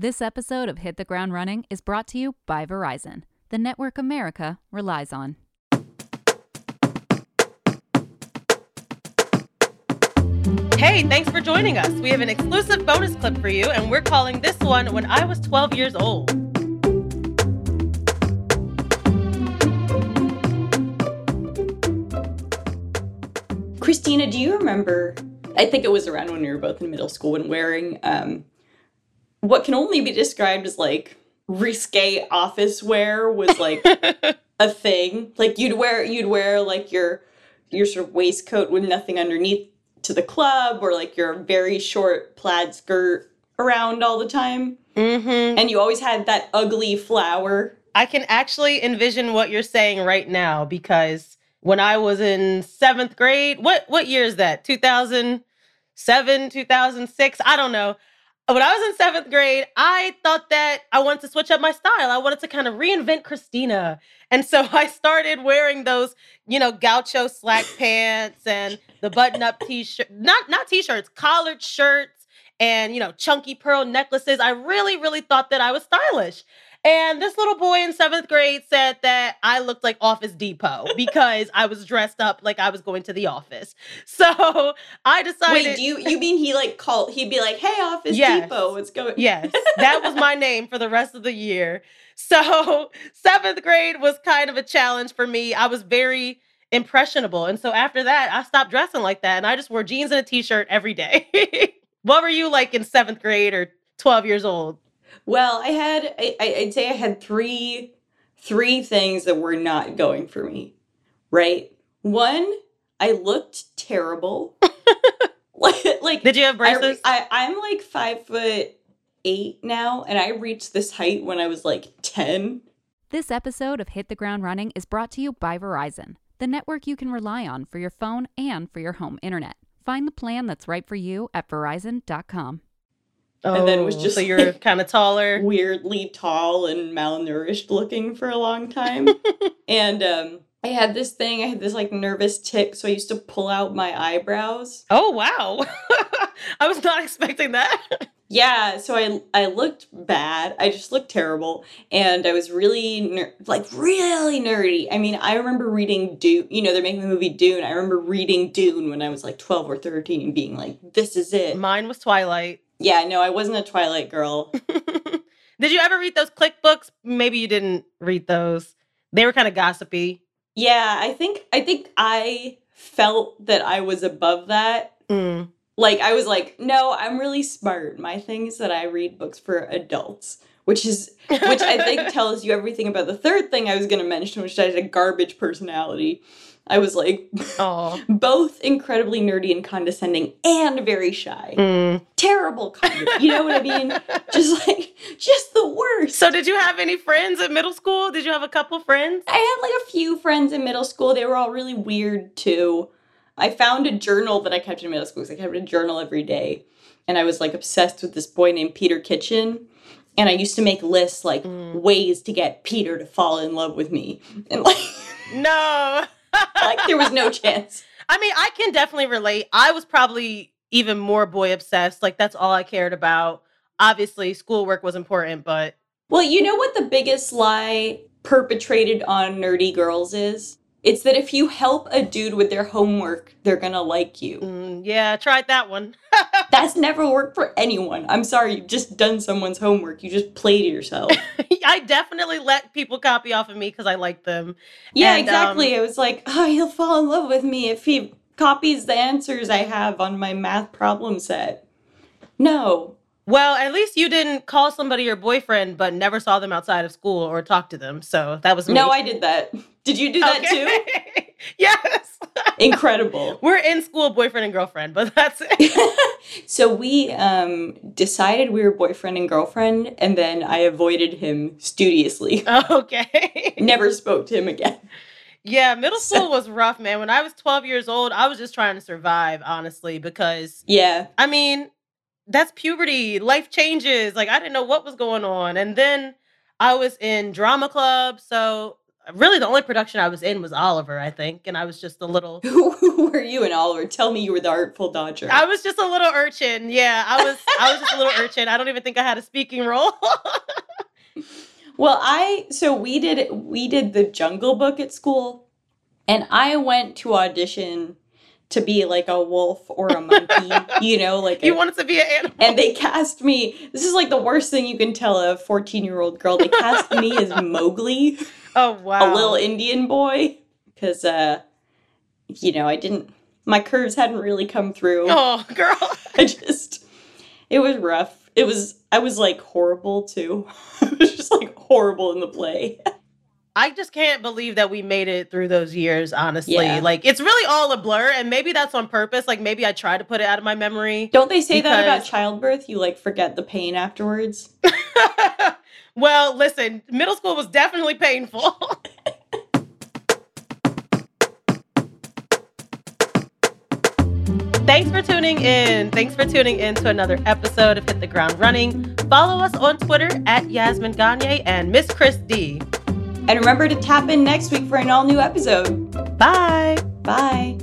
This episode of Hit the Ground Running is brought to you by Verizon, the network America relies on. Hey, thanks for joining us. We have an exclusive bonus clip for you, and we're calling this one When I Was 12 Years Old. Christina, do you remember? I think it was around when we were both in middle school when wearing um, what can only be described as like risque office wear was like a thing. Like you'd wear you'd wear like your your sort of waistcoat with nothing underneath to the club or like your very short plaid skirt around all the time. Mm-hmm. And you always had that ugly flower. I can actually envision what you're saying right now because when I was in seventh grade, what what year is that? 2007, 2006? I don't know. When I was in seventh grade, I thought that I wanted to switch up my style. I wanted to kind of reinvent Christina. And so I started wearing those, you know, gaucho slack pants and the button-up t-shirt, not not t-shirts, collared shirts and, you know, chunky pearl necklaces. I really, really thought that I was stylish. And this little boy in seventh grade said that I looked like Office Depot because I was dressed up like I was going to the office. So I decided. Wait, do you you mean he like called? He'd be like, "Hey, Office Yes. Depot, what's going?" Yes, that was my name for the rest of the year. So seventh grade was kind of a challenge for me. I was very impressionable. And so after that, I stopped dressing like that and I just wore jeans and a t shirt every day. what were you like in seventh grade or 12 years old? Well, I had I, I- I'd say I had three three things that were not going for me. Right? One, I looked terrible. like, like Did you have I, braces? I I'm like five foot eight now, and I reached this height when I was like ten. This episode of Hit the Ground Running is brought to you by Verizon, the network you can rely on for your phone and for your home internet. Find the plan that's right for you at verizon.com. and then was Oh, just so you're kind of taller. weirdly tall and malnourished looking for a long time. and um I had this thing, I had this like nervous tic, so I used to pull out my eyebrows. Oh wow. I was not expecting that. Yeah, so I I looked bad. I just looked terrible, and I was really ner- like really nerdy. I mean, I remember reading Dune. You know, they're making the movie Dune. I remember reading Dune when I was like twelve or thirteen, and being like, "This is it." Mine was Twilight. Yeah, no, I wasn't a Twilight girl. Did you ever read those Clique books? Maybe you didn't read those. They were kind of gossipy. Yeah, I think I think I felt that I was above that. Mm. Like I was like, no, I'm really smart. My thing is that I read books for adults, which is which I think tells you everything about the third thing I was going to mention, which I had a garbage personality. I was like both incredibly nerdy and condescending and very shy. Mm. Terrible kind you know what I mean? Just like just the worst. So, did you have any friends in middle school? Did you have a couple friends? I had like a few friends in middle school. They were all really weird too. I found a journal that I kept in middle school because I kept a journal every day. And I was like obsessed with this boy named Peter Kitchen. And I used to make lists like Mm. ways to get Peter to fall in love with me. And like, No. like there was no chance. I mean, I can definitely relate. I was probably even more boy obsessed. Like, that's all I cared about. Obviously, schoolwork was important, but Well, you know what the biggest lie perpetrated on nerdy girls is? It's that if you help a dude with their homework, they're gonna like you. mm, yeah, I tried that one. That's never worked for anyone. I'm sorry, you've just done someone's homework. You just played yourself. I definitely let people copy off of me because I liked them. yeah, And, exactly. um, I was like, oh, he'll fall in love with me if he copies the answers I have on my math problem set. No. Well, at least you didn't call somebody your boyfriend, but never saw them outside of school or talk to them. So that was me. No, I did that. Did you do that too? too? yes. Incredible. We're in school boyfriend and girlfriend, but that's it. so we um, decided we were boyfriend and girlfriend, and then I avoided him studiously. okay. Never spoke to him again. Yeah, middle school was rough, man. When I was 12 years old, I was just trying to survive, honestly, because Yeah. I mean, that's puberty. Life changes. Like I didn't know what was going on. And then I was in drama club, so really the only production I was in was Oliver, I think, and I was just a little. Who were you in Oliver? Tell me you were the Artful Dodger. I was just a little urchin. Yeah, I was. I was just a little urchin. I don't even think I had a speaking role. well, I so we did we did the Jungle Book at school, and I went to audition to be like a wolf or a monkey, you know, like you a, wanted to be an animal. and they cast me. This is like the worst thing you can tell a 14 year old girl. They cast me as Mowgli, oh wow, a little Indian boy, because, uh, you know, I didn't, my curves hadn't really come through. Oh girl. I just, it was rough. It was, I was like horrible too. it was just like horrible in the play. I just can't believe that we made it through those years, honestly. Yeah. Like, it's really all a blur, and maybe that's on purpose. Like, maybe I try to put it out of my memory. Don't they say that about childbirth? You like forget the pain afterwards? well, listen, middle school was definitely painful. Thanks for tuning in. Thanks for tuning in to another episode of Hit the Ground Running. Follow us on Twitter at Yasmin Gagne and Miss Chris D. And remember to tap in next week for an all new episode. Bye. Bye.